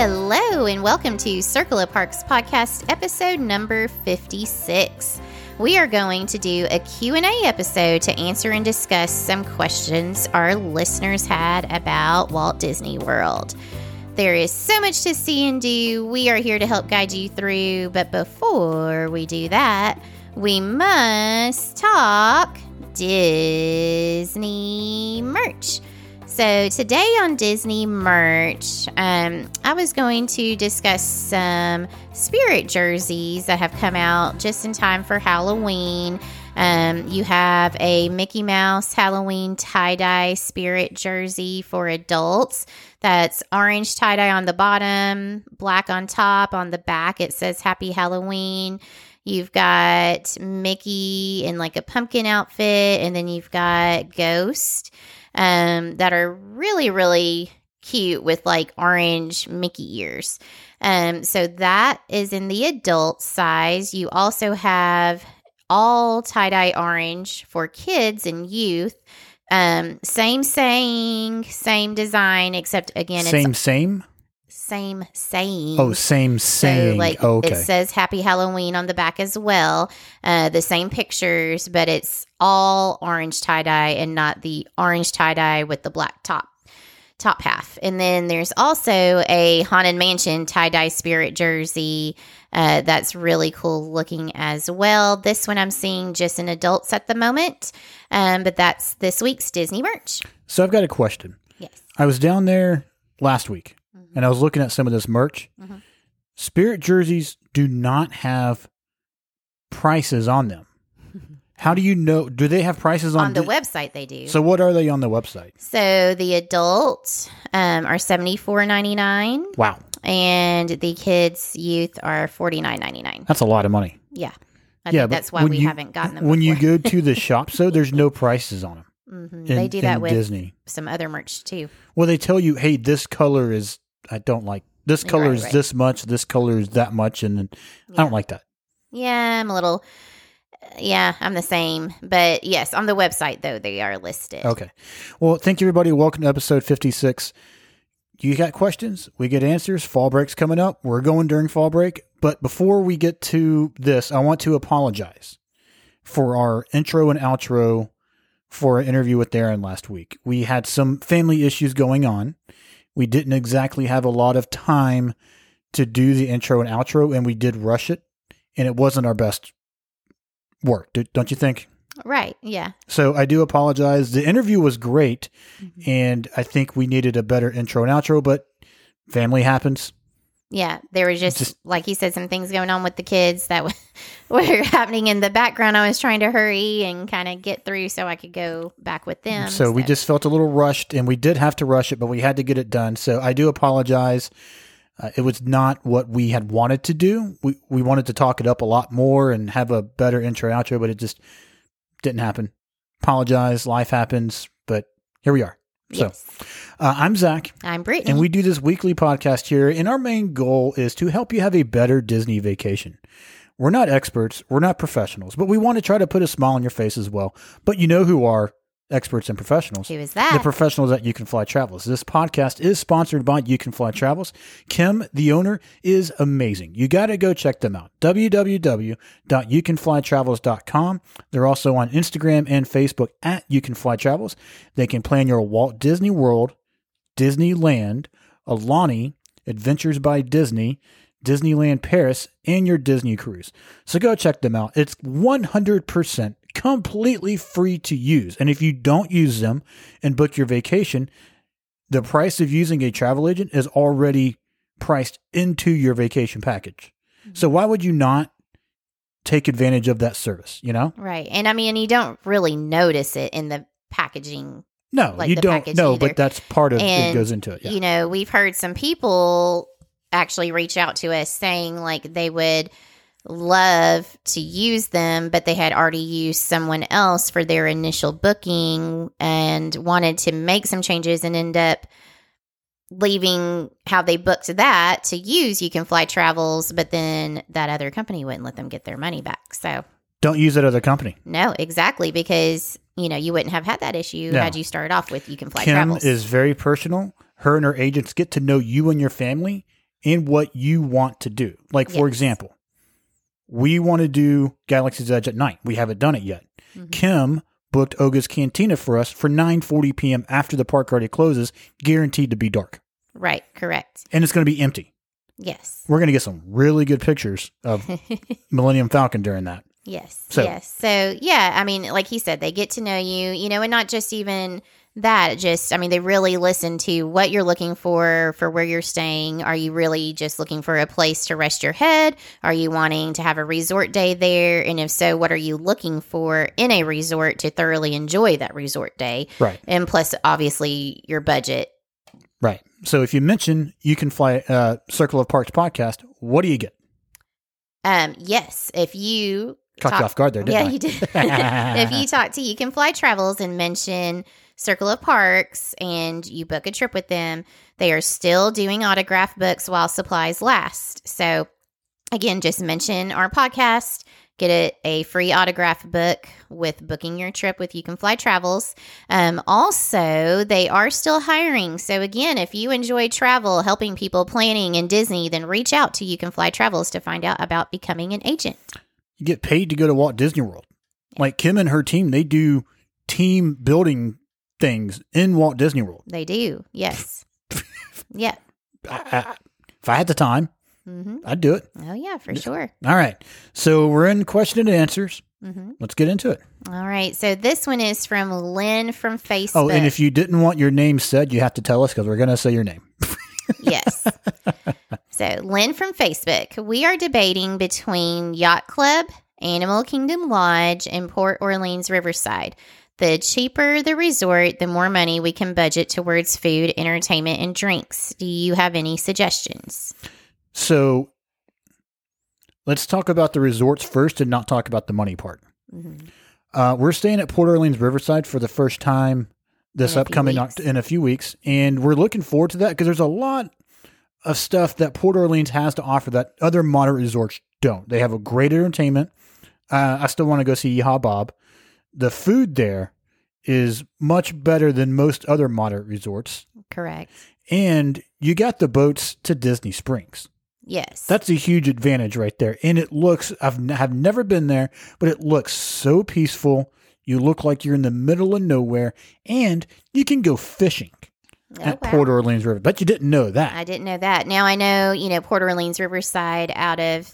Hello and welcome to Circle of Parks podcast episode number 56. We are going to do a Q&A episode to answer and discuss some questions our listeners had about Walt Disney World. There is so much to see and do. We are here to help guide you through, but before we do that, we must talk Disney merch. So, today on Disney merch, um, I was going to discuss some spirit jerseys that have come out just in time for Halloween. Um, you have a Mickey Mouse Halloween tie dye spirit jersey for adults. That's orange tie dye on the bottom, black on top. On the back, it says Happy Halloween. You've got Mickey in like a pumpkin outfit, and then you've got Ghost um, that are really, really cute with like orange Mickey ears. Um, so that is in the adult size. You also have all tie dye orange for kids and youth. Um, same saying, same design, except again, Same, same. Same saying. Oh, same saying. So, like, oh, okay. it says Happy Halloween on the back as well. Uh, the same pictures, but it's all orange tie dye and not the orange tie dye with the black top top half. And then there's also a Haunted Mansion tie dye spirit jersey uh, that's really cool looking as well. This one I'm seeing just in adults at the moment, um, but that's this week's Disney merch. so I've got a question. Yes. I was down there last week Mhm. and I was looking at some of this merch. Mhm. Spirit jerseys do not have prices on them. How do you know? Do they have prices on, On the di- website, they do. So what are they on the website? So the adults um, are seventy four ninety nine, Wow, and the kids youth are forty nine ninety nine. that's a lot of money. Yeah, I Yeah, think that's why we you- haven't gotten them. When you go to the shop, though, there's no prices on them. Mhm. in- they do that with Disney. some other merch too. Well, they tell you, hey, this color is I don't like this color Right, is right. this much, this color is that much, and then I don't like that. Yeah, I'm a little. Yeah, I'm the same, but yes, on the website though they are listed. Okay. Well, thank you, everybody. Welcome to episode 56. You got questions? We get answers. Fall break's coming up. We're going during fall break. But before we get to this, I want to apologize for our intro and outro for an interview with Darren last week. We had some family issues going on. We didn't exactly have a lot of time to do the intro and outro, and we did rush it, and it wasn't our best work, don't you think? Right. Yeah. So I do apologize. The interview was great, Mhm. and I think we needed a better intro and outro, but family happens. Yeah, there were just, Just- like you said, some things going on with the kids that w- were happening in the background. I was trying to hurry and kind of get through so I could go back with them. so we just felt a little rushed, and we did have to rush it, but we had to get it done. So I do apologize. Uh, it was not what we had wanted to do. We we wanted to talk it up a lot more and have a better intro outro, but it just didn't happen. Apologize. Life happens, but here we are. So uh, I'm Zach. I'm Brittany. And we do this weekly podcast here, and our main goal is to help you have a better Disney vacation. We're not experts, we're not professionals, but we want to try to put a smile on your face as well. But you know who are experts and professionals? Who is The that? The professionals at You Can Fly Travels. This podcast is sponsored by You Can Fly Travels. Kim, the owner, is amazing. You got to go check them out. www.youcanflytravels.com. They're also on Instagram and Facebook at You Can Fly Travels. They can plan your Walt Disney World, Disneyland, Aulani, Adventures by Disney, Disneyland Paris, and your Disney cruise. So go check them out. It's 100% completely free to use. And if you don't use them and book your vacation, the price of using a travel agent is already priced into your vacation package. So mm-hmm. why would you not take advantage of that service, you know? right. And I mean, you don't really notice it in the packaging. No, Like you don't either. but that's part of it goes into it. Yeah. You know, we've heard some people actually reach out to us saying like they would love to use them, but they had already used someone else for their initial booking and wanted to make some changes and end up leaving how they booked that to use You Can Fly Travels, but then that other company wouldn't let them get their money back. So, Don't use that other company. no, exactly, because you know you wouldn't have had that issue No. had you started off with You Can Fly Kim Travels. is very personal. Her and her agents get to know you and your family and what you want to do. Like, for example, we want to do Galaxy's Edge at night. We haven't done it yet. Mhm. Kim booked Oga's Cantina for us for 9:40 p.m. after the park already closes, guaranteed to be dark. right, correct. And it's going to be empty. Yes. We're going to get some really good pictures of Millennium Falcon during that. Yes. So- yes. So, yeah, I mean, like he said, they get to know you, you know, and not just even that, just, I mean, they really listen to what you're looking for, for where you're staying. Are you really just looking for a place to rest your head? Are you wanting to have a resort day there? And if so, what are you looking for in a resort to thoroughly enjoy that resort day? Right. And plus, obviously, your budget. Right. So if you mention you can fly uh, Circle of Parks podcast, what do you get? Um, yes, if you Caught you off guard there, didn't yeah, I? you did. if you talk to You Can Fly Travels and mention Circle of Parks and you book a trip with them, they are still doing autograph books while supplies last. So, again, just mention our podcast, get a, a free autograph book with booking your trip with You Can Fly Travels. Um, also, they are still hiring. So, again, if you enjoy travel, helping people planning in Disney, then reach out to You Can Fly Travels to find out about becoming an agent. you get paid to go to Walt Disney World. Like Kim and her team, they do team building things in Walt Disney World. They do. Yes. yeah. I, I, if I had the time, hmm I'd do it. Oh, yeah, for sure. All right. So we're in question and answers. hmm Let's get into it. All right. So this one is from Lynn from Facebook. Oh, and if you didn't want your name said, you have to tell us because we're going to say your name. yes. so Lynn from Facebook. We are debating between Yacht Club, Animal Kingdom Lodge, and Port Orleans Riverside. The cheaper the resort, the more money we can budget towards food, entertainment, and drinks. Do you have any suggestions? So let's talk about the resorts first and not talk about the money part. Mhm. Uh, we're staying at Port Orleans Riverside for the first time this In upcoming. Oct- in a few weeks, and we're looking forward to that because there's a lot of stuff that Port Orleans has to offer that other moderate resorts don't. They have a great entertainment. Uh, I still want to go see Yeehaw Bob. The food there is much better than most other moderate resorts, Correct. and you got the boats to Disney Springs. Yes. That's a huge advantage right there. And it looks, I've n- have never been there, but it looks so peaceful. You look like you're in the middle of nowhere and you can go fishing Oh, at wow. Port Orleans River. Bet you didn't know that. I didn't know that. Now I know, you know, Port Orleans Riverside out of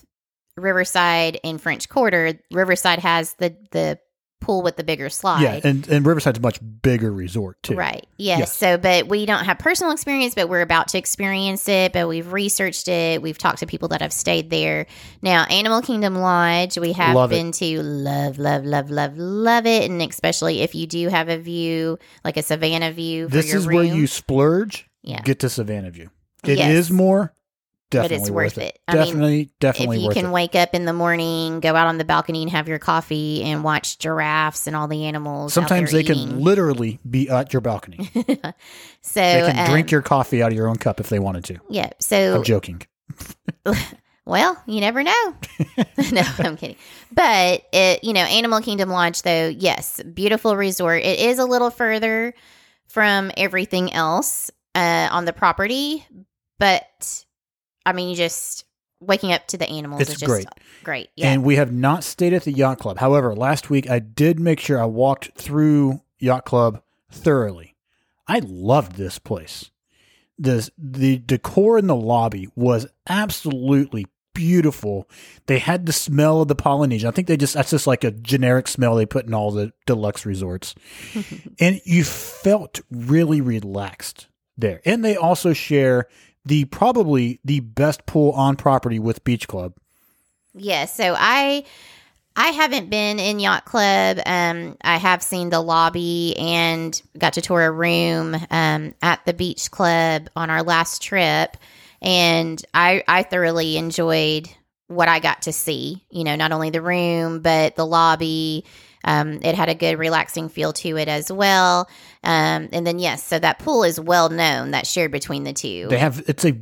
Riverside in French Quarter. Riverside has the the pool with the bigger slide. yeah. And, and Riverside's a much bigger resort too. Right. Yes. Yes. So, but we don't have personal experience, but we're about to experience it. But we've researched it. We've talked to people that have stayed there. Now, Animal Kingdom Lodge, we have Love it. been to. Love, love, love, love, love it. And especially if you do have a view, like a Savannah view. For This is where you splurge, Yeah. get to Savannah View. It is Yes. More, But it's worth worth it. it. I mean, Definitely, definitely if you can it. wake up in the morning, go out on the balcony and have your coffee and watch giraffes and all the animals. Sometimes they can literally be at your balcony. so They can um, drink your coffee out of your own cup if they wanted to. yeah. So I'm joking. Well, you never know. no, I'm kidding. But it, you know, Animal Kingdom Lodge, though, yes, beautiful resort. It is a little further from everything else uh, on the property, but I mean, you just waking up to the animals It's is just great. great. Yeah. And we have not stayed at the yacht club. However, last week I did make sure I walked through yacht club thoroughly. I loved this place. This the decor in the lobby was absolutely beautiful. They had the smell of the Polynesian. I think they just that's just like a generic smell they put in all the deluxe resorts. and you felt really relaxed there. And they also share the probably the best pool on property with Beach Club. Yeah, so I I haven't been in yacht club. Um, I have seen the lobby and got to tour a room um, at the beach club on our last trip, and I I thoroughly enjoyed what I got to see. You know, not only the room, but the lobby. Um, it had a good relaxing feel to it as well. Um, and then yes, so that pool is well known. That's shared between the two. They have it's a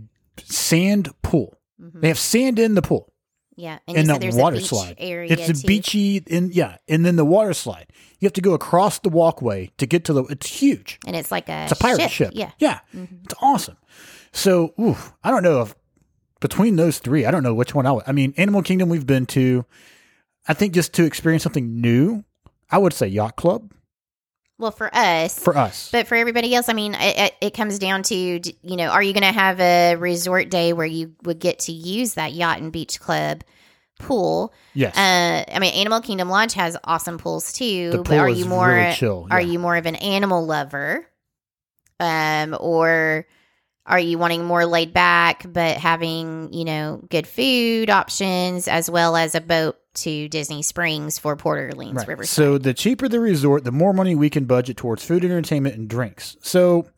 sand pool. Mhm. They have sand in the pool Yeah, and, and the water a beach slide. area. It's a too. beachy and yeah, and then the water slide. You have to go across the walkway to get to the. It's huge. and it's like a It's a pirate ship. Yeah, yeah, Mhm. it's awesome. So, oof, I don't know if between those three, I don't know which one I would. I mean, Animal Kingdom we've been to. I think just to experience something new, I would say Yacht Club Well, for us, for us. But for everybody else, I mean, it, it, it comes down to, you know, are you going to have a resort day where you would get to use that yacht and beach club pool? yes, Uh, I mean, Animal Kingdom Lodge has awesome pools too. the but pool are is you more really chill. are you more of an animal lover, um, or are you wanting more laid back but having you know good food options as well as a boat to Disney Springs for Port Orleans Right. Riverside? So the cheaper the resort, the more money we can budget towards food, entertainment, and drinks. So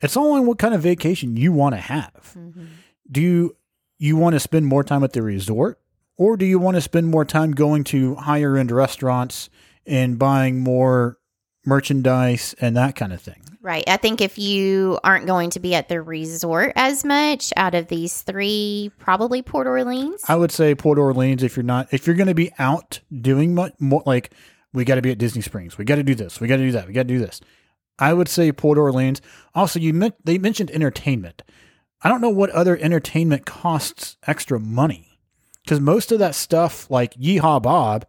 it's all on what kind of vacation you want to have. Mhm. Do you you want to spend more time at the resort, or do you want to spend more time going to higher end restaurants and buying more merchandise and that kind of thing? Right. I think if you aren't going to be at the resort as much out of these three, probably Port Orleans. I would say Port Orleans if you're not if you're going to be out doing much more like we got to be at Disney Springs. We got to do this. We got to do that. We got to do this. I would say Port Orleans. Also, you meant they mentioned entertainment. I don't know what other entertainment costs extra money because most of that stuff like Yeehaw Bob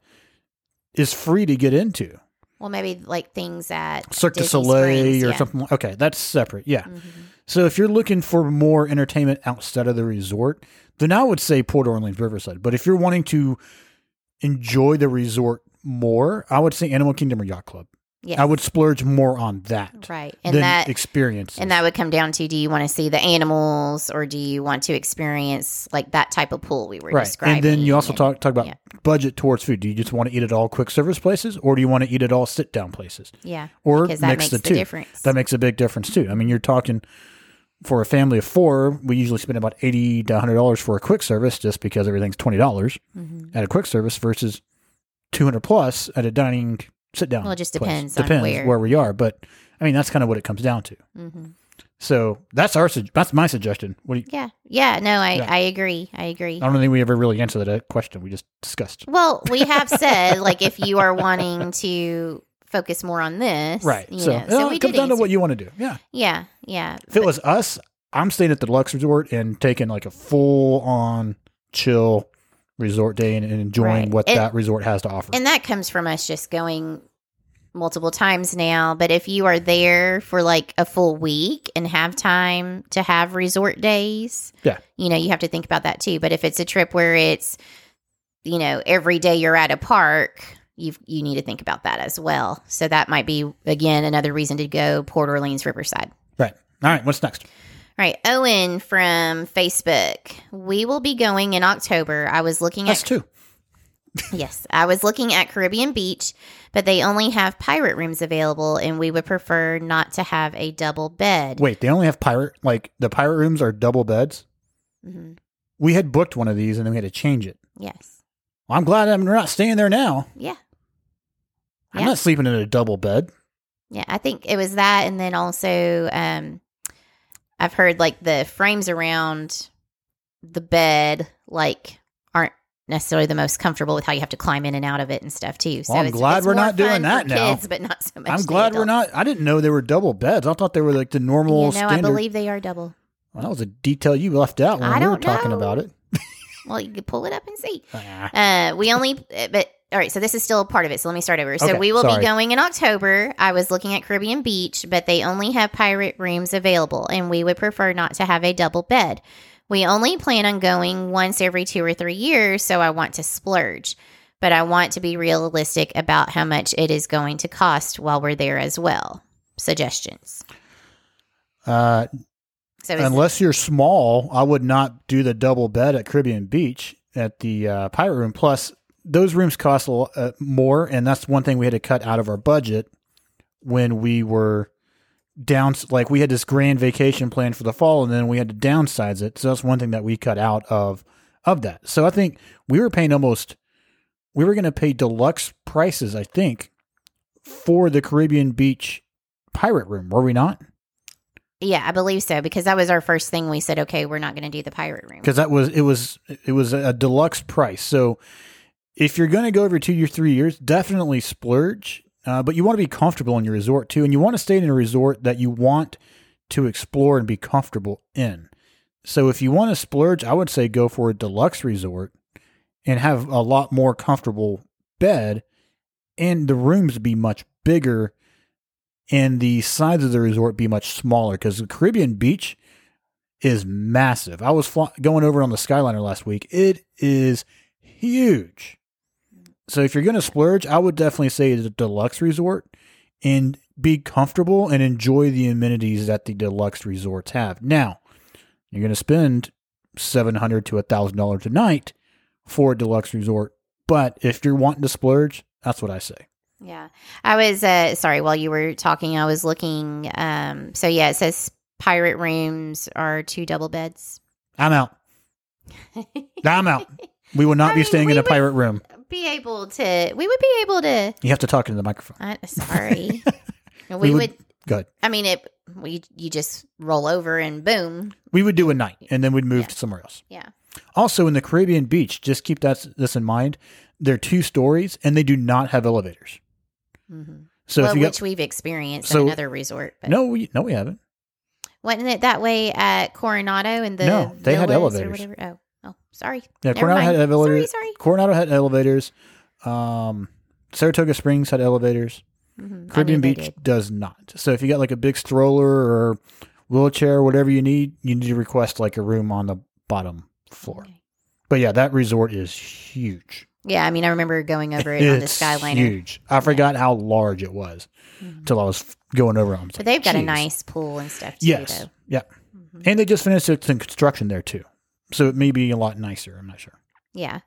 is free to get into. Well, maybe like things at Cirque du Soleil Springs, or yeah. something. Okay, that's separate. Yeah. Mhm. So if you're looking for more entertainment outside of the resort, then I would say Port Orleans Riverside. But if you're wanting to enjoy the resort more, I would say Animal Kingdom or Yacht Club. Yes. I would splurge more on that Right. And that experience. and that would come down to do you want to see the animals or do you want to experience like that type of pool we were right. describing? And then you also And- talk talk about yeah. budget towards food. Do you just want to eat at all quick service places, or do you want to eat at all sit down places, Yeah. or Because that mix makes the the two? difference. That makes a big difference too. I mean, you're talking for a family of four, we usually spend about eighty to hundred dollars for a quick service, just because everything's twenty dollars Mhm. at a quick service versus two hundred plus at a dining sit down. Well, it just place. depends on Depends where. we are, but I mean that's kind of what it comes down to. Mhm. So that's our that's my suggestion. What do you, Yeah. Yeah. No, I, Yeah. I agree. I agree. I don't think we ever really answered that question we just discussed. Well, we have said like if you are wanting to focus more on this, Right. You So, know, it so we comes down to what you want to do. Yeah. Yeah, yeah. If it was us, I'm staying at the deluxe resort and taking like a full on chill resort day and, and enjoying Right. what And- that resort has to offer. and that comes from us just going multiple times now. But if you are there for like a full week and have time to have resort days, Yeah. you know, you have to think about that too. But if it's a trip where it's, you know, every day you're at a park, you you need to think about that as well. So that might be again another reason to go Port Orleans Riverside. right. All right. What's next? All right, Owen from Facebook. We will be going in October. I was looking That's at two. yes, I was looking at Caribbean Beach, but they only have pirate rooms available, and we would prefer not to have a double bed. Wait, they only have pirate, like the pirate rooms are double beds. Mm-hmm. We had booked one of these and then we had to change it. Yes, Well, I'm glad I'm not staying there now. yeah, I'm Yeah. not sleeping in a double bed. yeah. I think it was that, and then also, um, I've heard like the frames around the bed like aren't necessarily the most comfortable with how you have to climb in and out of it and stuff too. So Well, I'm it's, glad it's we're not doing that now. Kids, but not so much. I'm glad we're not. I didn't know they were double beds. I thought they were like the normal You know, I believe they are double. well, that was a detail you left out when I we were don't talking about it. Well, you could pull it up and see. Ah, Uh, we only, but all right. So this is still a part of it. So let me start over. So Okay, we will sorry. be going in October. I was looking at Caribbean Beach, but they only have pirate rooms available, and we would prefer not to have a double bed. We only plan on going once every two or three years, so I want to splurge. But I want to be realistic about how much it is going to cost while we're there as well. Suggestions. uh, So unless you're small, I would not do the double bed at Caribbean Beach at the uh, pirate room. Plus, those rooms cost a lot uh, more, and that's one thing we had to cut out of our budget when we were down. Like we had this grand vacation plan for the fall, and then we had to downsize it. So that's one thing that we cut out of of that. So I think we were paying almost, we were going to pay deluxe prices, I think, for the Caribbean Beach pirate room, were we not? Yeah, I believe so because that was our first thing. We said, okay, we're not going to do the pirate room. Because that was it was it was a deluxe price. So if you're going to go over two or three years, definitely splurge. Uh, but you want to be comfortable in your resort too, and you want to stay in a resort that you want to explore and be comfortable in. So if you want to splurge, I would say go for a deluxe resort and have a lot more comfortable bed and the rooms be much bigger and the size of the resort be much smaller because the Caribbean beach is massive. I was going over on the Skyliner last week. It is huge. So if you're going to splurge, I would definitely say the deluxe resort and be comfortable and enjoy the amenities that the deluxe resorts have. Now, you're going to spend 700 to $1,000 a night for a deluxe resort, but if you're wanting to splurge, that's what I say. Yeah. I was uh sorry, while you were talking, I was looking um so yeah, it says pirate rooms are two double beds. I'm out. I'm out. We will not I be mean, staying in a pirate room. Be able to we would be able to You have to talk into the microphone. uh, sorry. we, We would- would, Go ahead. I mean it we you just roll over and boom. We would do a night and then we'd move Yeah. to somewhere else. Yeah. Also, in the Caribbean beach, just keep that this in mind. They're two stories and they do not have elevators. hmm So well, if you which got we've experienced So- another resort. But no, we no, we haven't. wasn't it that way at Coronado and the No, they had elevators. whatever? Oh, sorry. Yeah, Coronado had elevators. Sorry, sorry. Coronado had elevators. Um, Saratoga Springs had elevators. Mhm. Caribbean Beach does not. So if you got like a big stroller or wheelchair, whatever you need, you need to request like a room on the bottom floor. Okay. But yeah, that resort is huge. Yeah, I mean, I remember going over it on the It's Skyliner. huge. I forgot how large it was Mhm. I was going over on. But they've got a nice pool and stuff too, Yes. though. Yeah. Mhm. And they just finished it in construction there too. So it may be a lot nicer. I'm not sure. Yeah.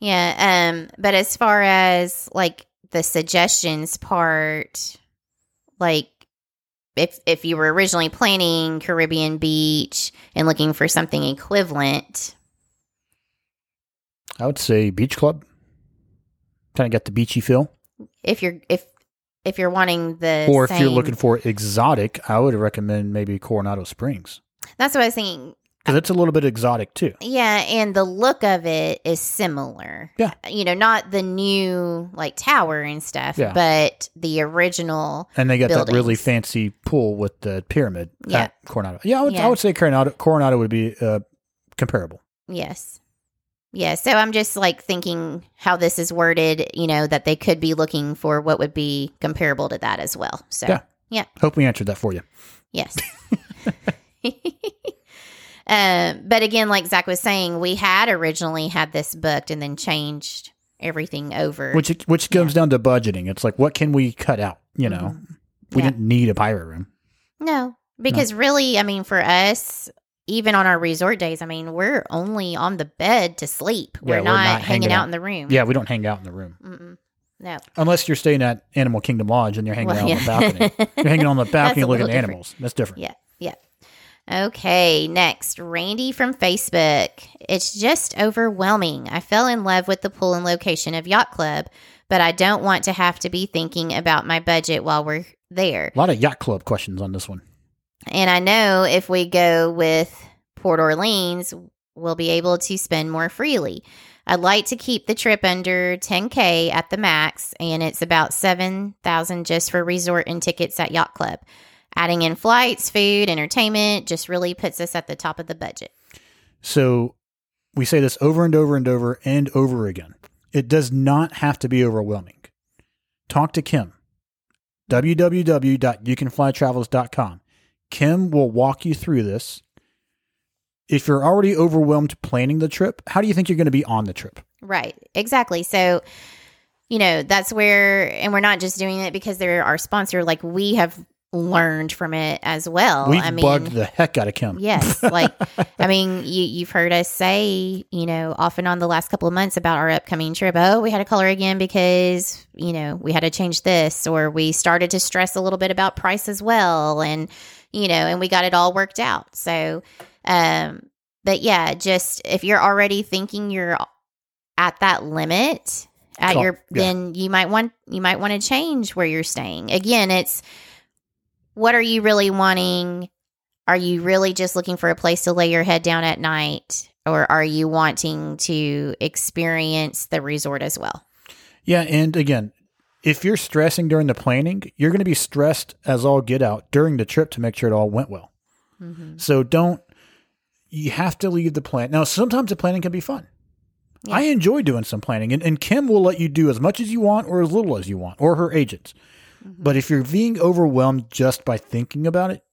Yeah. Um, but as far as like the suggestions part, like if if you were originally planning Caribbean Beach and looking for something equivalent, I would say beach club. Kind of got the beachy feel. if you're if if you're wanting the or if you're looking for exotic, I would recommend maybe Coronado Springs that's what I was thinking. Because it's a little bit exotic too. Yeah, and the look of it is similar. Yeah. You know, not the new like tower and stuff, Yeah. but the original. And they got that really fancy pool with the pyramid Yeah. at Coronado. Yeah, I would, Yeah. I would say Coronado, Coronado would be uh, comparable. Yes. Yeah, so I'm just like thinking how this is worded, you know, that they could be looking for what would be comparable to that as well. So, Yeah. Hope we answered that for you. yes. um, but again, like Zach was saying, we had originally had this booked and then changed everything over. Which which comes down to budgeting. It's like what can we cut out? You know, Mhm. we Yeah. didn't need a pirate room. No, because really, I mean, for us, even on our resort days, I mean, we're only on the bed to sleep. Yeah, we're, we're not, not hanging, hanging out out. in the room. Yeah, we don't hang out in the room Mm-mm. No. unless you're staying at Animal Kingdom Lodge and you're hanging Well, out on the balcony. You're hanging on the balcony looking at different. animals. That's different. Yeah. Yeah. Okay, next, Randy from Facebook. It's just overwhelming. I fell in love with the pool and location of Yacht Club, but I don't want to have to be thinking about my budget while we're there. A lot of yacht club questions on this one. And I know if we go with Port Orleans, we'll be able to spend more freely. I'd like to keep the trip under 10k at the max, and it's about 7,000 just for resort and tickets at Yacht Club. Adding in flights, food, entertainment just really puts us at the top of the budget. So we say this over and over and over and over again. It does not have to be overwhelming. Talk to Kim. www.youcanflytravels.com. Kim will walk you through this. If you're already overwhelmed planning the trip, how do you think you're going to be on the trip? Right, exactly. So, you know, that's where, and we're not just doing it because they're our sponsor. Like we have learned from it as well. We've I mean, bugged the heck out of Kim. Yes, like I mean, you you've heard us say, you know, off and on the last couple of months about our upcoming trip. Oh, we had to color again because you know we had to change this, or we started to stress a little bit about price as well, and you know, and we got it all worked out. So, um, but yeah, just if you're already thinking you're at that limit at Call- your yeah. then you might want you might want to change where you're staying. Again, it's what are you really wanting? Are you really just looking for a place to lay your head down at night or are you wanting to experience the resort as well? Yeah, and again, if you're stressing during the planning, you're going to be stressed as all get out during the trip to make sure it all went well. Mm-hmm. So don't. You have to leave the plan. Now, sometimes the planning can be fun. Yeah. I enjoy doing some planning, and, and Kim will let you do as much as you want or as little as you want, or her agents. Mm-hmm. But if you're being overwhelmed just by thinking about it,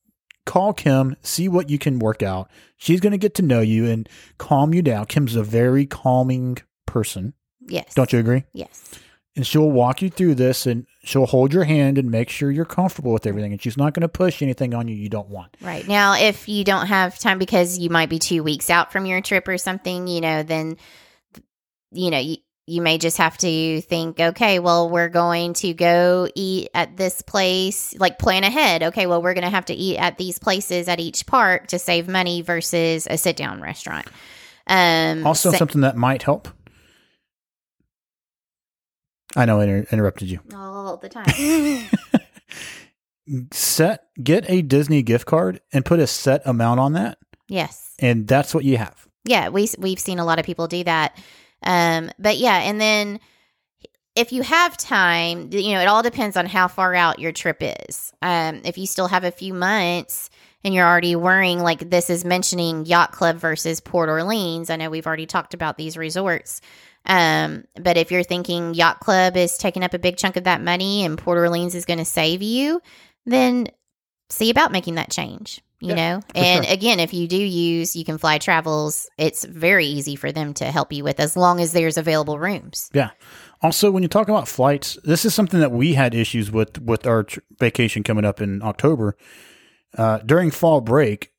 call Kim, see what you can work out. She's going to get to know you and calm you down. Kim's a very calming person. Yes. Don't you agree? Yes. and she'll walk you through this and she'll hold your hand and make sure you're comfortable with everything and she's not going to push anything on you you don't want Right. Now, if you don't have time because you might be two weeks out from your trip or something, you know, then, you know, you, you may just have to think, okay, well, we're going to go eat at this place, like plan ahead. Okay, well, we're going to have to eat at these places at each park to save money versus a sit down restaurant. Um, also something that might help i know i inter- interrupted you all the time. set get a disney gift card and put a set amount on that yes. and that's what you have yeah we we've seen a lot of people do that um but yeah and then if you have time you know it all depends on how far out your trip is. Um if you still have a few months and you're already worrying like this is mentioning yacht club versus port orleans i know we've already talked about these resorts um but if you're thinking yacht club is taking up a big chunk of that money and port orleans is going to save you then see about making that change you Yeah, know? and sure. again if you do use you can fly travels it's very easy for them to help you with as long as there's available rooms. Yeah. Also when you talk about flights this is something that we had issues with with our tr- vacation coming up in october. Uh, during fall break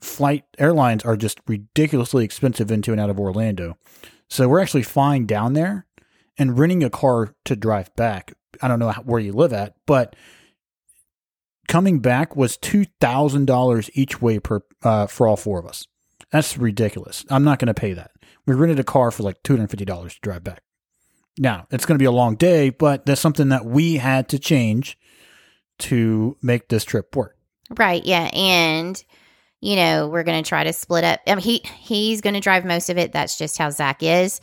flight airlines are just ridiculously expensive into and out of orlando. So we're actually flying down there and renting a car to drive back. I don't know how, where you live at but coming back was $2000 each way per uh, for all four of us. That's ridiculous. I'm not going to pay that. We rented a car for like $250 to drive back. Now, it's going to be a long day, but that's something that we had to change to make this trip work. right yeah and you know we're going to try to split up. I mean, he he's going to drive most of it. That's just how zach is.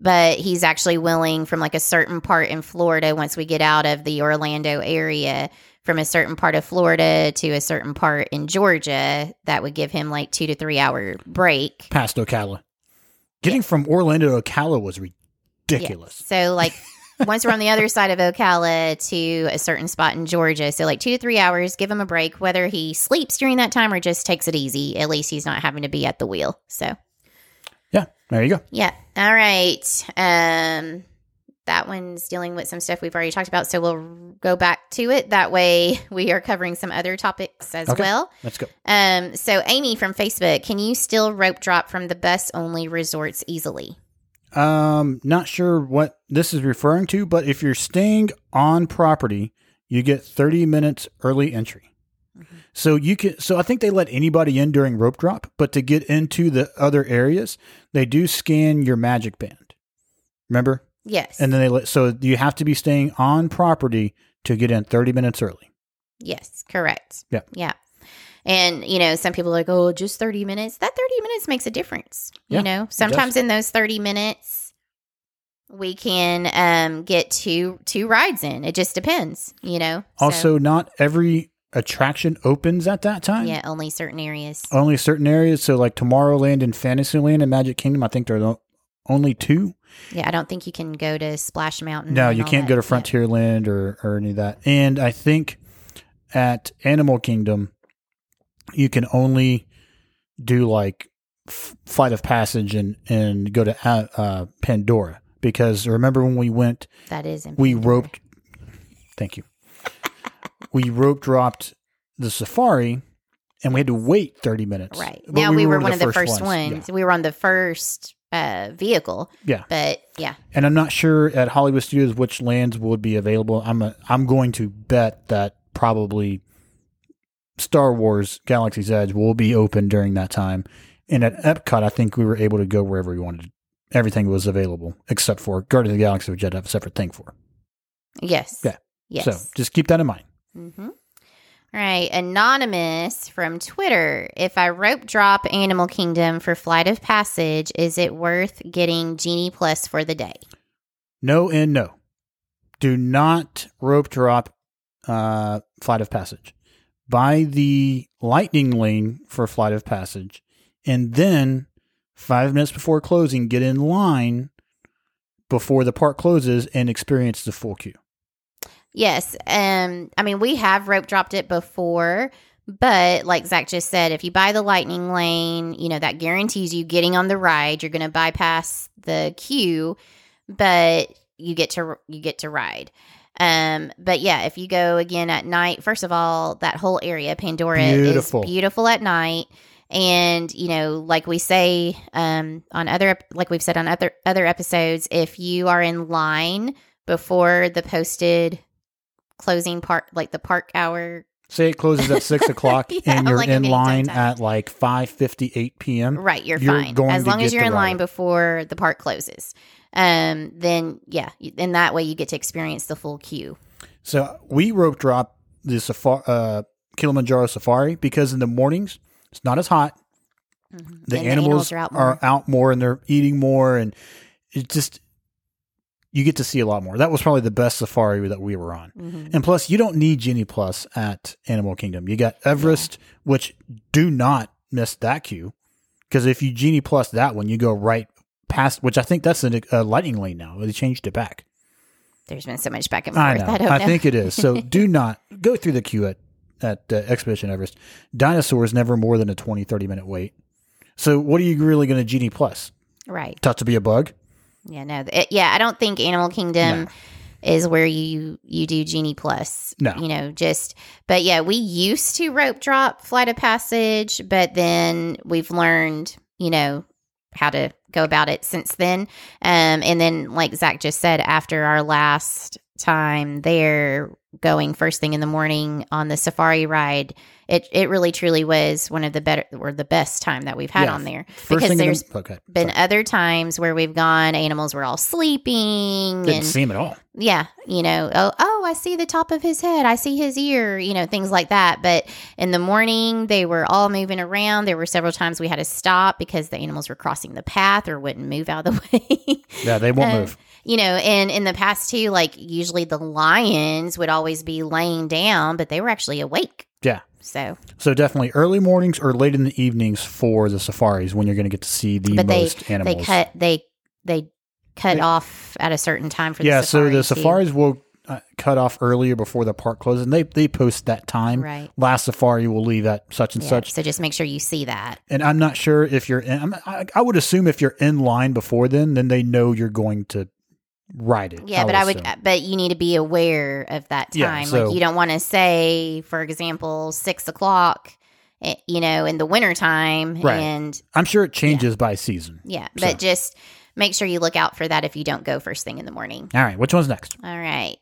But he's actually willing from like a certain part in florida once we get out of the orlando area from a certain part of florida to a certain part in georgia that would give him like two to three hour break Past Ocala. Getting from Orlando to Ocala was ridiculous. Yeah. So like once we're on the other side of Ocala to a certain spot in Georgia, so like two to three hours, give him a break, whether he sleeps during that time or just takes it easy. At least he's not having to be at the wheel. So Yeah, there you go. yeah. All right. Um that one's dealing with some stuff we've already talked about. So we'll go back to it. That way we are covering some other topics as Okay. well. Let's go. Um, so Amy from Facebook, can you still rope drop from the bus only resorts easily? Um, not sure what this is referring to, but if you're staying on property, you get 30 minutes early entry. So you can so I think they let anybody in during rope drop, but to get into the other areas, they do scan your magic band. Remember? Yes. And then they let so you have to be staying on property to get in 30 minutes early. Yes, correct. Yeah. Yeah. And, you know, some people are like, oh, just 30 minutes. That 30 minutes makes a difference. Yeah, you know, sometimes in those 30 minutes, we can um, get two two rides in. It just depends, you know. So, Also, not every attraction opens at that time. yeah, only certain areas. Only certain areas. So, like Tomorrowland and Fantasyland and Magic Kingdom, I think they're the only two. Yeah, I don't think you can go to Splash Mountain. No, you can't that. go to Yeah. Frontierland or, or any of that. And I think at Animal Kingdom, you can only do like f- Flight of Passage and, and go to uh, uh, Pandora. Because remember when we went That is we roped thank you we rope dropped the safari and we had to wait 30 minutes Right. But now we, were, of one of the first ones. We were on the first uh, vehicle. Yeah. But yeah. and i'm not sure at hollywood studios which lands would be available i'm a, i'm going to bet that probably star wars galaxy's edge will be open during that time And at Epcot, I think we were able to go wherever we wanted. Everything was available except for Guardians of the Galaxy, which I had to have a separate thing for. Yes. Yeah. Yes. So just keep that in mind. Mm-hmm. All right. Anonymous from Twitter. If I rope drop Animal Kingdom for Flight of Passage, is it worth getting Genie Plus for the day? No and no. Do not rope drop uh, Flight of Passage. Buy the Lightning Lane for Flight of Passage, and then five minutes before closing, get in line before the park closes and experience the full queue. Yes. Um, I mean, we have rope dropped it before, but like Zach just said, if you buy the lightning lane, you know, that guarantees you getting on the ride. You're gonna bypass the queue, but you get to you get to ride. Um, but yeah, if you go again at night, first of all, that whole area, Pandora, Beautiful. is beautiful at night. And you know, like we say um, on other, like we've said on other other episodes, if you are in line before the posted closing part, like the park hour, Say it closes at six o'clock Yeah, and you're like in line time. at like five fifty eight p.m. right? You're, You're fine going as long as you're the in line ride. before the park closes. Um, then yeah, in that way you get to experience the full queue. So we rope drop the safari, uh, Kilimanjaro Safari because in the mornings it's not as hot. Mhm. The And animals, are out more. are out more and they're eating more, and it just you get to see a lot more. That was probably the best safari that we were on. Mhm. And plus, you don't need Genie Plus at Animal Kingdom. You got Everest, which do not miss that queue because if you Genie Plus that one, you go right past. Which I think that's a, a lightning lane now. They changed it back. There's been so much back and forth. I I, know. I, know. think it is. So do not go through the queue at at uh, Expedition Everest. Dinosaurs never more than a 20, 30 minute wait. So what are you really going to Genie Plus? right. Tough to be a bug? Yeah. No. It, yeah. I don't think Animal Kingdom. No. Is where you you do Genie Plus, No. you know, just but yeah, we used to rope drop Flight of Passage, but then we've learned, you know, how to go about it since then. Um, and then, like Zach just said, after our last time there, going first thing in the morning on the safari ride, it it really truly was one of the better or the best time that we've had Yeah, on there First because thing in the- okay. been sorry. other times where we've gone, animals were all sleeping Didn't and see him at all. yeah, you know, oh, oh, I see the top of his head. I see his ear, you know, things like that. But in the morning, they were all moving around. There were several times we had to stop because the animals were crossing the path or wouldn't move out of the way. Yeah, they won't Uh, move. You know, and in the past, too, like usually the lions would always be laying down, but they were actually awake. Yeah. So, So definitely early mornings or late in the evenings for the safaris when you're going to get to see the but they most animals. they cut they they cut They- off at a certain time for yeah, the so the too. safaris will uh, cut off earlier before the park closes, and they they post that time. right. Last safari will leave at such and Yeah, such. so just make sure you see that. And I'm not sure if you're in. I'm, I, I would assume if you're in line before then, then they know you're going to ride it. Yeah, but I would, assume. but you need to be aware of that time. Yeah, so- like you don't want to say, for example, six o'clock, eh, you know, in the wintertime. Right. And I'm sure it changes by season. yeah, So- but just make sure you look out for that if you don't go first thing in the morning. All right, which one's next? All right.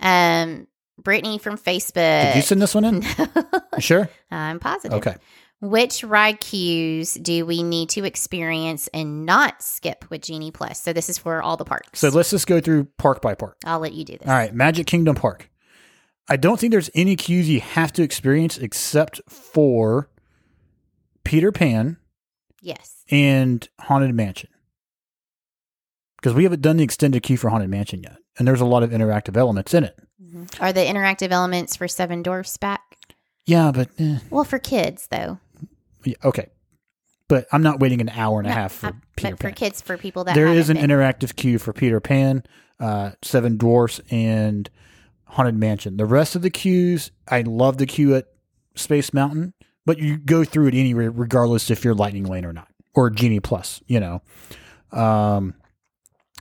Um, Brittany from Facebook. Did you send this one in? You sure? I'm positive. Okay. Which ride queues do we need to experience and not skip with Genie Plus? So this is for all the parks. So let's just go through park by park. I'll let you do this. All right, Magic Kingdom Park. I don't think there's any queues you have to experience except for Peter Pan Yes. and Haunted Mansion. Because we haven't done the extended queue for Haunted Mansion yet. And there's a lot of interactive elements in it. Mhm. Are the interactive elements for Seven Dwarfs back? Yeah, but eh, Well, for kids though. Yeah, okay. But I'm not waiting an hour and a half for uh, Peter but for kids, for people that There is an been. interactive queue for Peter Pan, uh, Seven Dwarfs, and Haunted Mansion. The rest of the queues, I love the queue at Space Mountain, but you go through it anyway, regardless if you're Lightning Lane or not, or Genie Plus. You know, um,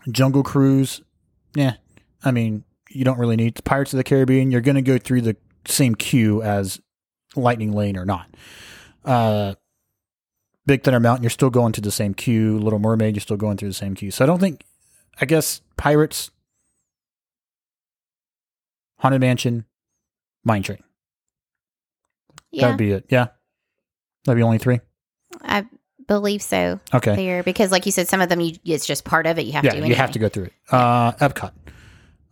Jungle Cruise. Yeah, I mean, you don't really need Pirates of the Caribbean. You're going to go through the same queue as Lightning Lane or not. Uh, Big Thunder Mountain, you're still going to the same queue. Little Mermaid, you're still going through the same queue. So I don't think, I guess Pirates, Haunted Mansion, Mine Train. That'd be it. Yeah. That'd be only three. I believe so. Okay. There, because like you said, some of them you, it's just part of it. You have yeah, to. you have to go through it. Uh, Epcot.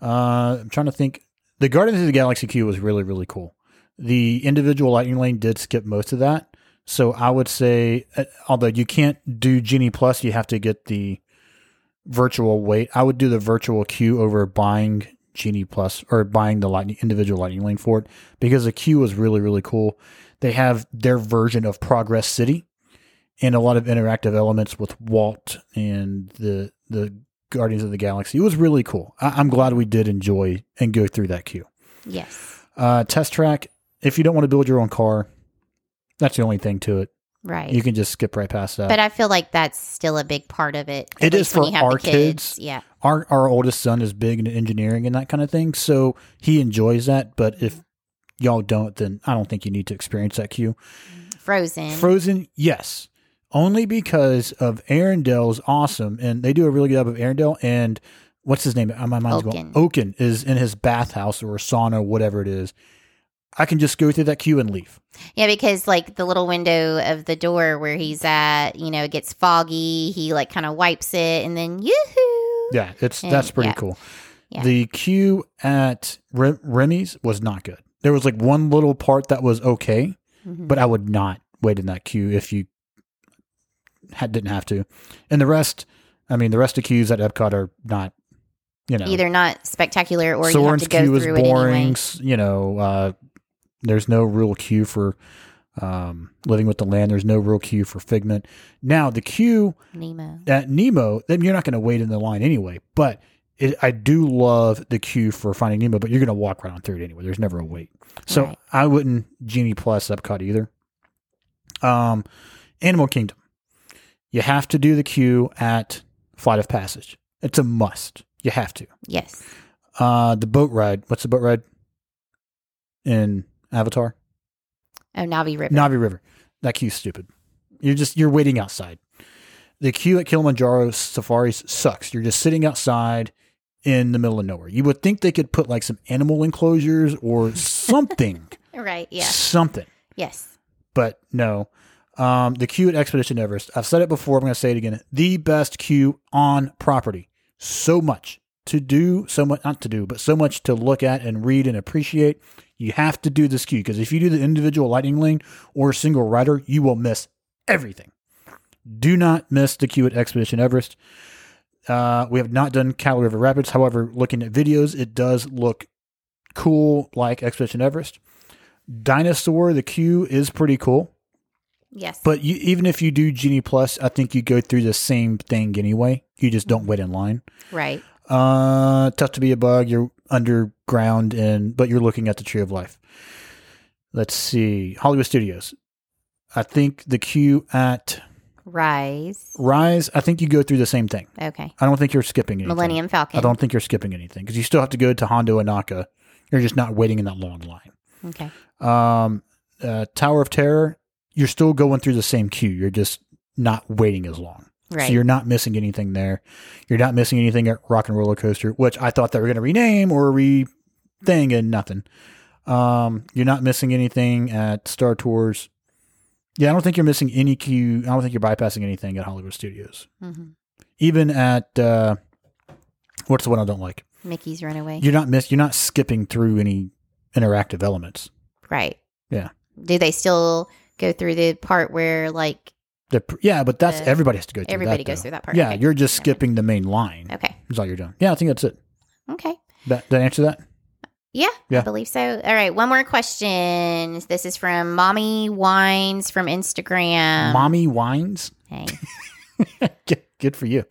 Uh, I'm trying to think. The Guardians of the Galaxy queue was really really cool. The individual lightning lane did skip most of that, so I would say, uh, although you can't do Genie Plus, you have to get the virtual wait. I would do the virtual queue over buying Genie Plus or buying the lightning individual lightning lane for it because the queue was really really cool. They have their version of Progress City and a lot of interactive elements with Walt and the the Guardians of the Galaxy. It was really cool. I, I'm glad we did enjoy and go through that queue. Yes. Uh, test track. If you don't want to build your own car, that's the only thing to it. Right. You can just skip right past that. but I feel like that's still a big part of it. It is for our the kids. Yeah. our our oldest son is big into engineering and that kind of thing, so he enjoys that. But if mm-hmm. y'all don't, then I don't think you need to experience that queue. Frozen. Frozen, yes. Only because of Arendelle is awesome, and they do a really good job of Arendelle. And what's his name? My mind's going. Oaken. Oaken is in his bathhouse or sauna, whatever it is. I can just go through that queue and leave. Yeah, because like the little window of the door where he's at, you know, it gets foggy. He like kind of wipes it, and then yoo-hoo. Yeah, it's And- that's pretty yeah. cool. Yeah. The queue at Rem- Remy's was not good. There was like one little part that was okay, Mhm. but I would not wait in that queue if you had, didn't have to. And the rest, I mean, the rest of queues at Epcot are not, you know, either not spectacular or you have to go queue is it boring. anyway. You know, uh, there's no real queue for um, Living with the Land. There's no real queue for Figment. Now, the queue Nemo. at Nemo, then you're not going to wait in the line anyway. But it, I do love the queue for Finding Nemo, but you're going to walk right on through it anyway. There's never a wait. So Right. I wouldn't Genie Plus Epcot either. Um, Animal Kingdom. You have to do the queue at Flight of Passage. It's a must. You have to. Yes. Uh, the boat ride. What's the boat ride in Avatar? Oh, Na'vi River. Na'vi River. That queue's stupid. You're just you're waiting outside. The queue at Kilimanjaro safaris sucks. You're just sitting outside in the middle of nowhere. You would think they could put like some animal enclosures or something, Right. Yeah. something, Yes. but no. Um, the queue at Expedition Everest. I've said it before. I'm going to say it again. The best queue on property. So much to do, so much not to do, but so much to look at and read and appreciate. You have to do this queue because if you do the individual lightning lane or single rider, you will miss everything. Do not miss the queue at Expedition Everest. Uh, we have not done Kali River Rapids. However, looking at videos, it does look cool like Expedition Everest. Dinosaur, the queue is pretty cool. Yes. But you, even if you do Genie Plus, I think you go through the same thing anyway. You just don't wait in line. right. Uh, tough to be a bug. You're underground, in, but you're looking at the Tree of Life. Let's see, Hollywood Studios. I think the queue at Rise. Rise. I think you go through the same thing. Okay. I don't think you're skipping anything. Millennium Falcon. I don't think you're skipping anything because you still have to go to Hondo Ohnaka. You're just not waiting in that long line. Okay. Um, uh, Tower of Terror. You're still going through the same queue. You're just not waiting as long. Right. So you're not missing anything there. You're not missing anything at Rock and Roller Coaster, which I thought they were going to rename or re thing and nothing. Um, you're not missing anything at Star Tours. Yeah, I don't think you're missing any queue. I don't think you're bypassing anything at Hollywood Studios. hmm Even at uh, what's the one I don't like? Mickey's Runaway. You're not miss. You're not skipping through any interactive elements. right. Yeah. Do they still go through the part where like The, yeah, but that's Uh, everybody has to go through. everybody that, goes though. through that part? Yeah, Okay. you're just skipping the main line. Okay. Is all you're doing. Yeah, I think that's it. Okay. That, that answer that? Yeah, Yeah. I believe so. All right, one more question. This is from Mommy Wines from Instagram. Mommy wines. Hey. good, good for you.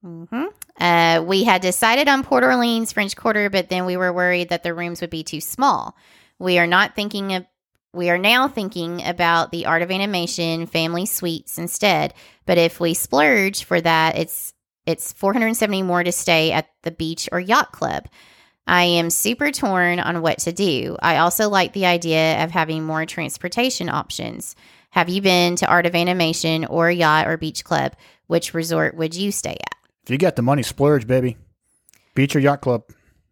hmm Uh, we had decided on Port Orleans French Quarter, but then we were worried that the rooms would be too small. We are not thinking of. We are now thinking about the Art of Animation Family Suites instead. But if we splurge for that, it's it's 470 more to stay at the beach or yacht club. I am super torn on what to do. I also like the idea of having more transportation options. Have you been to Art of Animation or yacht or beach club? Which resort would you stay at? If you got the money, splurge, baby. Beach or yacht club.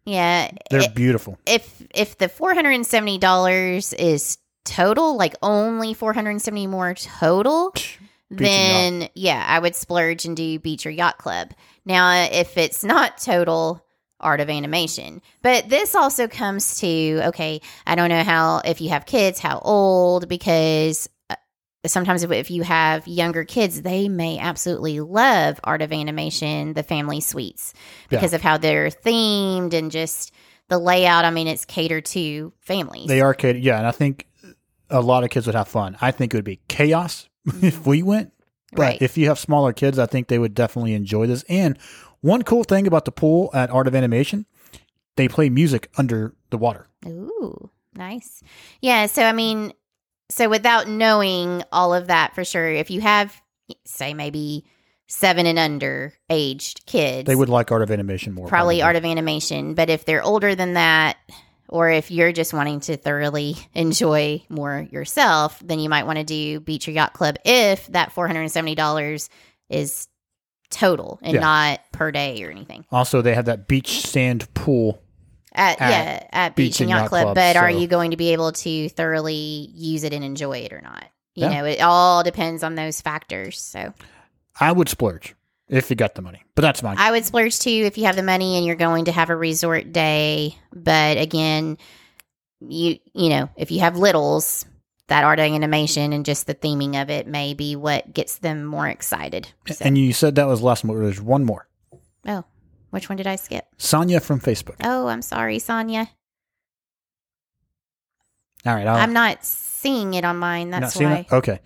Yeah, They're i- beautiful. if if the four hundred and seventy dollars is total, like only four hundred and seventy more total, Beach then yeah, I would splurge and do beach or yacht club. Now, if it's not total art of animation, but this also comes to okay, I don't know how if you have kids, how old, because uh, sometimes if, if you have younger kids, they may absolutely love art of animation, the family suites, because of how they're themed and just the layout. I mean, it's catered to families. They are catered, yeah, and I think a lot of kids would have fun. I think it would be chaos if we went, but Right. if you have smaller kids, I think they would definitely enjoy this. And one cool thing about the pool at Art of Animation, they play music under the water. Ooh, nice. Yeah. So, I mean, so without knowing all of that for sure, if you have, say, maybe seven and under aged kids, They would like Art of Animation more. probably art of animation. But if they're older than that, or if you're just wanting to thoroughly enjoy more yourself, then you might want to do Beach or Yacht Club if that $470 is total and Yeah. not per day or anything. Also, they have that beach sand pool. At, At yeah, at Beach, and Yacht, Club. Club, but are you going to be able to thoroughly use it and enjoy it or not? You Yeah. know, it all depends on those factors. So I would splurge if you got the money, but that's mine. I would splurge too if you have the money and you're going to have a resort day. But again, you you know, if you have littles, that art animation and just the theming of it may be what gets them more excited. So, and you said that was last one. There's one more. oh, which one did I skip? Sonia from Facebook. Oh, I'm sorry, Sonia. All right. I'm not seeing it on mine. That's why. it? Okay.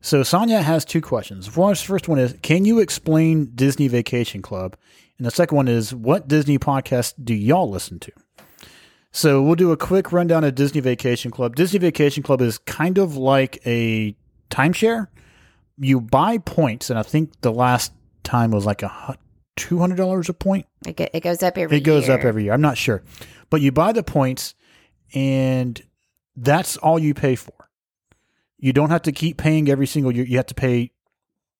So Sonia has two questions. First, one is, can you explain Disney Vacation Club? And the second one is, what Disney podcast do y'all listen to? So we'll do a quick rundown of Disney Vacation Club. Disney Vacation Club is kind of like a timeshare. You buy points, and I think the last time was like a two hundred dollars a point. It, go- it goes up every It goes up every year. I'm not sure, but you buy the points, and that's all you pay for. You don't have to keep paying every single year. You have to pay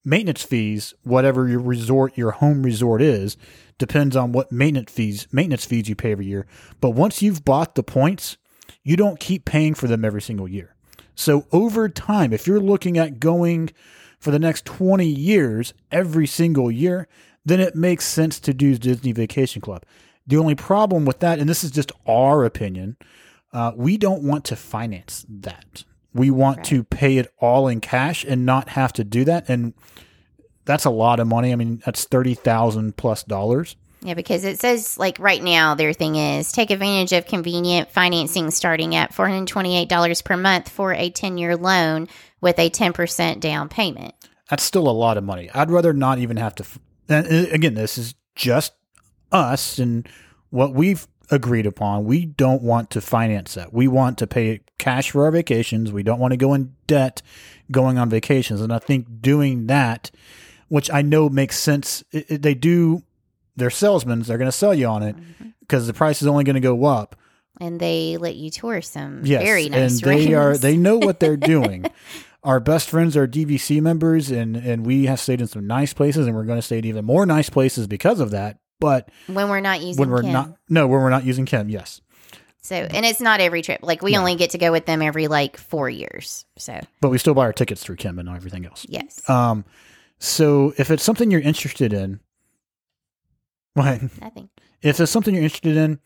maintenance fees, whatever your resort, your home resort is, depends on what maintenance fees maintenance fees you pay every year. But once you've bought the points, you don't keep paying for them every single year. So over time, if you're looking at going for the next 20 years every single year, then it makes sense to do Disney Vacation Club. The only problem with that, and this is just our opinion, uh, we don't want to finance that. We want Right. to pay it all in cash and not have to do that. And that's a lot of money. I mean, that's thirty thousand plus dollars. Yeah, because it says like right now their thing is take advantage of convenient financing starting at four hundred twenty eight dollars per month for a ten year loan with a ten percent down payment. That's still a lot of money. I'd rather not even have to. f- And uh, again, this is just us and what we've agreed upon. We don't want to finance that. We want to pay cash for our vacations. We don't want to go in debt going on vacations. And I think doing that, which I know makes sense, it, it- they do. They're salesmen. They're going to sell you on it mm-hmm. because the price is only going to go up. And they let you tour some Yes, very nice and they are they know what they're doing. Our best friends are DVC members, and and we have stayed in some nice places, and we're going to stay in even more nice places because of that. But when we're not using when we're Kim. not, no, when we're not using Kim, yes. So and it's not every trip. Like we No. only get to go with them every like four years. So But we still buy our tickets through Kim and everything else. yes. Um, so if it's something you're interested in, what? Nothing. If it's something you're interested in,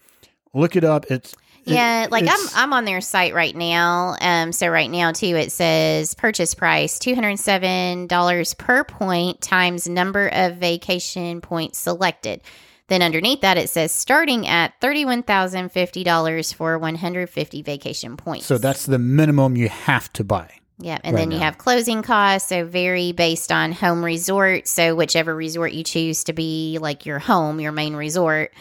look it up. It's it- Yeah, like I'm I'm on their site right now. Um, so right now too, it says purchase price two hundred seven dollars per point times number of vacation points selected. Then underneath that, it says starting at thirty one thousand fifty dollars for one hundred fifty vacation points. so that's the minimum you have to buy. yeah, and right then you now. have closing costs. So vary based on home resort. So whichever resort you choose to be like your home, your main resort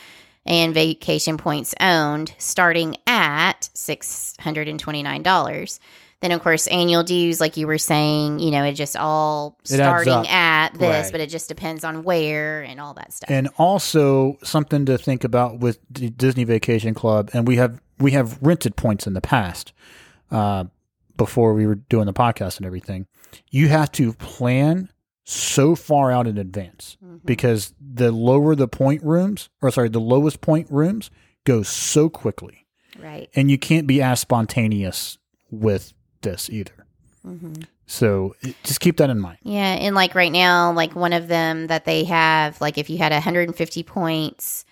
and vacation points owned starting at $629. Then, of course, annual dues, like you were saying, you know, it just all It starting at this, Right. but it just depends on where and all that stuff. And also something to think about with the Disney Vacation Club, and we have we have rented points in the past uh, before we were doing the podcast and everything. You have to plan so far out in advance Mhm. because the lower the point rooms, or sorry, the lowest point rooms go so quickly, right. and you can't be as spontaneous with this either. hmm So just keep that in mind. Yeah, and like right now, like one of them that they have, like if you had 150 points,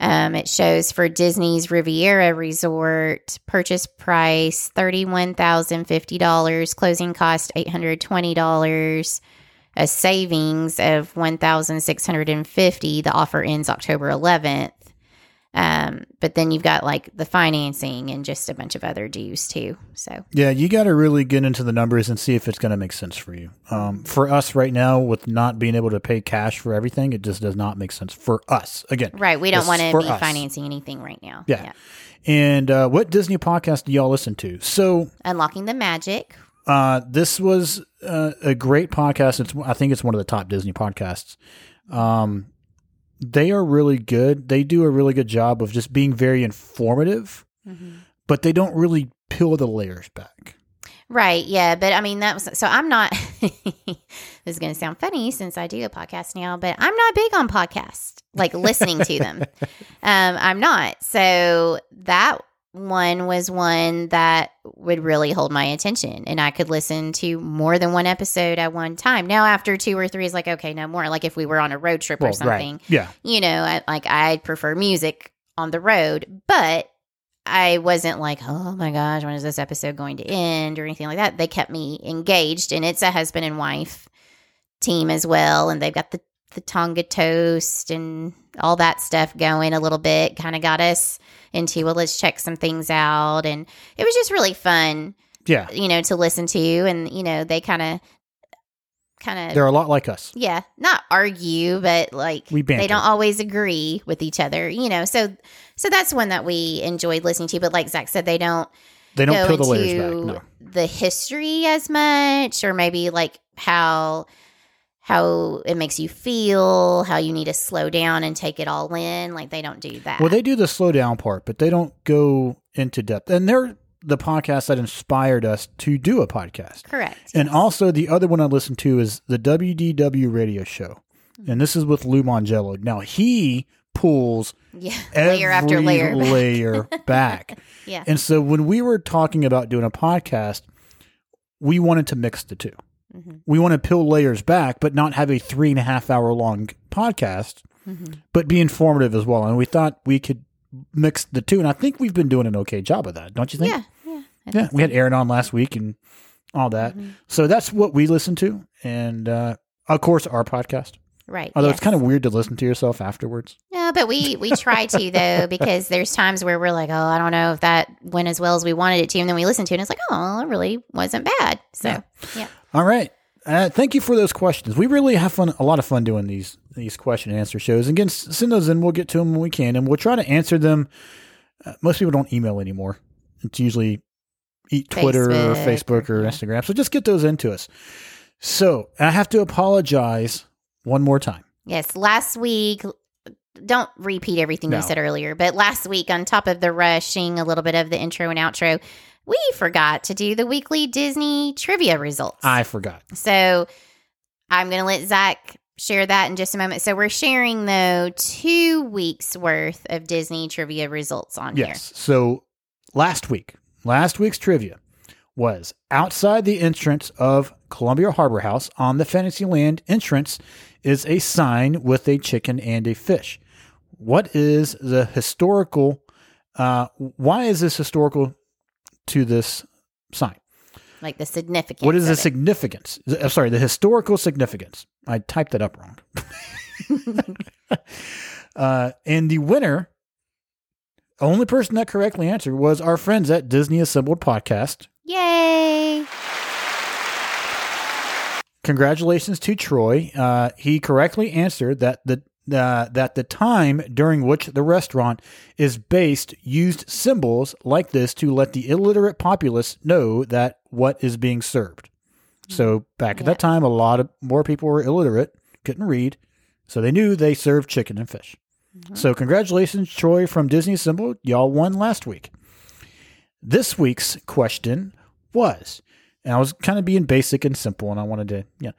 um, it shows for Disney's Riviera Resort purchase price thirty one thousand fifty dollars, closing cost eight hundred twenty dollars, a savings of one thousand six hundred and fifty. The offer ends October 11th. Um, but then you've got like the financing and just a bunch of other dues too. So Yeah, you got to really get into the numbers and see if it's going to make sense for you. Um, for us right now, with not being able to pay cash for everything, it just does not make sense for us. Again, right, we don't want to be us. financing anything right now. Yeah. And uh, what Disney podcast do y'all listen to? So Unlocking the Magic. uh, this was uh, a great podcast. It's I think it's one of the top Disney podcasts. Um, they are really good. They do a really good job of just being very informative, but they don't really peel the layers back. Right, yeah, but I mean that was so I'm not this is going to sound funny since I do a podcast now, but I'm not big on podcasts, like listening to them. Um I'm not. So that one was one that would really hold my attention and I could listen to more than one episode at one time. Now after two or three is like okay, no more. Like if we were on a road trip or something, right? Yeah, you know, I, like I'd prefer music on the road, but I wasn't like, oh my gosh, when is this episode going to end or anything like that. They kept me engaged, and it's a husband and wife team as well, and they've got the the Tonga toast and all that stuff going a little bit. Kind of got us into well, let's check some things out, and it was just really fun, yeah. you know, to listen to, and you know, they kind of. Kind of They're a lot like us. yeah, not argue, but like We banter. they don't always agree with each other, you know. So, so that's one that we enjoyed listening to. But like Zach said, they don't They don't go peel the layers back. No. the history as much, or maybe like how how it makes you feel, how you need to slow down and take it all in. Like they don't do that. Well, they do the slow down part, but they don't go into depth. And they're the podcast that inspired us to do a podcast. correct. And also, the other one I listen to is the WDW radio show. Mm-hmm. And this is with Lou Mongello. Now, he pulls yeah, layer after layer. layer back. yeah, And so, when we were talking about doing a podcast, we wanted to mix the 2 Mhm. We want to peel layers back, but not have a three and a half hour long podcast, Mhm. but be informative as well. And we thought we could mix the two. And I think we've been doing an okay job of that, don't you think? yeah, yeah. Yeah, we had Aaron on last week and all that. Mhm. So that's what we listen to, and uh, of course our podcast. Right. Although yes. it's kind of weird to listen to yourself afterwards. No, but we we try to though because there's times where we're like, oh, I don't know if that went as well as we wanted it to, and then we listen to it and it's like, oh, it really wasn't bad. So Yeah. yeah, All right. Uh, thank you for those questions. We really have fun, a lot of fun doing these these question and answer shows. Again, send those in. We'll get to them when we can, and we'll try to answer them. Uh, most people don't email anymore. It's usually eat Twitter or Facebook Facebook or or- Instagram. So just get those into us. So I have to apologize one more time. yes. Last week, don't repeat everything No. you said earlier, but last week, on top of the rushing, a little bit of the intro and outro, we forgot to do the weekly Disney trivia results. I forgot. So I'm going to let Zach share that in just a moment. So we're sharing, though, two weeks worth of Disney trivia results on here. Yes. So last week, last week's trivia was outside the entrance of Columbia Harbor House on the Fantasyland entrance is a sign with a chicken and a fish. What is the historical? Uh, why is this historical to this sign? Like the significance. What is the it. significance? I'm sorry, the historical significance. I typed that up wrong. uh, and the winner, only person that correctly answered was our friends at Disney Assembled Podcast. Yay! Congratulations to Troy. Uh, he correctly answered that the uh, that the time during which the restaurant is based used symbols like this to let the illiterate populace know that what is being served. So back at Yeah. that time, a lot of more people were illiterate, couldn't read, so they knew they served chicken and fish. So congratulations, Troy from Disney Assembled. Y'all won last week. This week's question was, and I was kind of being basic and simple, and I wanted to, yeah.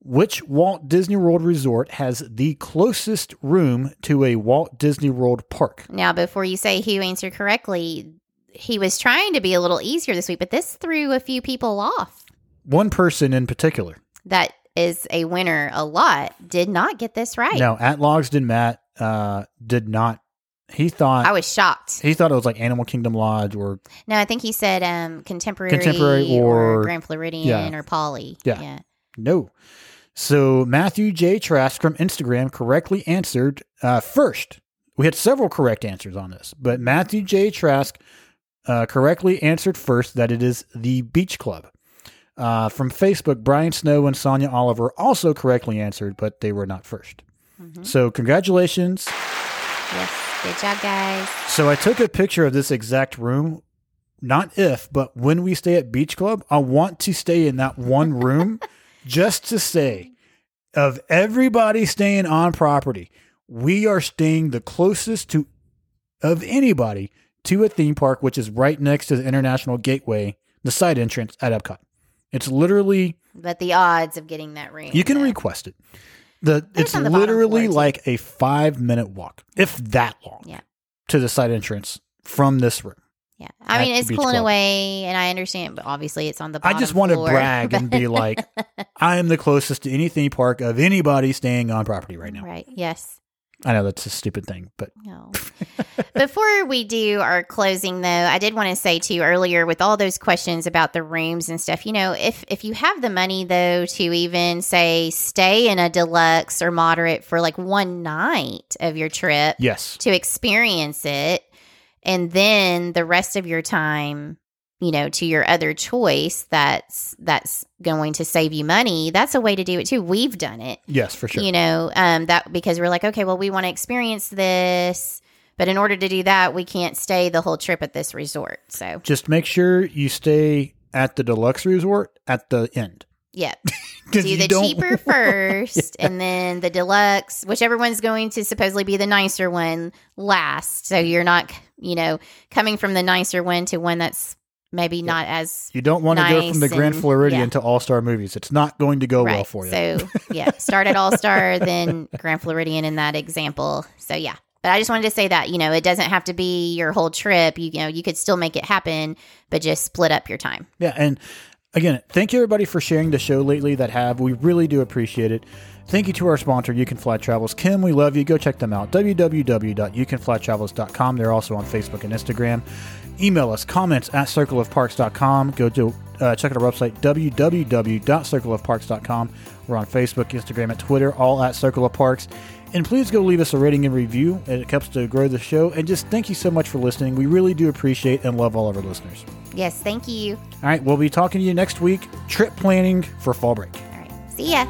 Which Walt Disney World resort has the closest room to a Walt Disney World park? Now, before you say who answered correctly, he was trying to be a little easier this week, but this threw a few people off. one person in particular. that is a winner a lot did not get this right. No, at Logsden Matt uh, did not. He thought I was shocked. he thought it was like Animal Kingdom Lodge or No, I think he said um, contemporary, Contemporary or- Grand Floridian yeah. or Poly. Yeah. no. So Matthew J. Trask from Instagram correctly answered uh, first. We had several correct answers on this, but Matthew J. Trask uh, correctly answered first that it is the Beach Club. Uh, from Facebook, Brian Snow and Sonia Oliver also correctly answered, but they were not 1st Mhm. So congratulations. Yes. Good job, guys. So I took a picture of this exact room. Not if, but when we stay at Beach Club, I want to stay in that one room just to say of everybody staying on property, we are staying the closest to of anybody to a theme park, which is right next to the International Gateway, the side entrance at Epcot. It's literally But the odds of getting that ring. you can though. request it. The it's the literally like a five minute walk, if that long, Yeah. to the side entrance from this room. Yeah. I mean, it's pulling Club. away, and I understand, but obviously it's on the I just want to floor, brag and be like, I am the closest to any theme park of anybody staying on property right now. Right. Yes. I know that's a stupid thing, but No. Before we do our closing, though, I did want to say too earlier with all those questions about the rooms and stuff. You know, if if you have the money though to even say stay in a deluxe or moderate for like one night of your trip yes, to experience it, and then the rest of your time you know to your other choice that's that's going to save you money that's a way to do it too we've done it yes, for sure. you know um that because we're like okay well we want to experience this but in order to do that we can't stay the whole trip at this resort so Just make sure you stay at the deluxe resort at the end. Yep. do you the cheaper first and then the deluxe whichever one's going to supposedly be the nicer one last so you're not you know coming from the nicer one to one that's maybe not as You don't want to go from the Grand and- Floridian yeah. to All Star Movies. It's not going to go well for you. so yeah start at all star then grand floridian in that example so yeah but i just wanted to say that you know it doesn't have to be your whole trip you, you know you could still make it happen but just split up your time Yeah, and again, thank you everybody for sharing the show lately that have. We really do appreciate it. Thank you to our sponsor, You Can Fly Travels. Kim, we love you. Go check them out. www.youcanflytravels.com. They're also on Facebook and Instagram. Email us comments at circleofparks.com. Go to uh, check out our website, www.circleofparks.com. We're on Facebook, Instagram, and Twitter, all at Circle of Parks. And please go leave us a rating and review. It helps to grow the show. And just thank you so much for listening. We really do appreciate and love all of our listeners. yes thank you All right, we'll be talking to you next week. Trip planning for fall break. all right see ya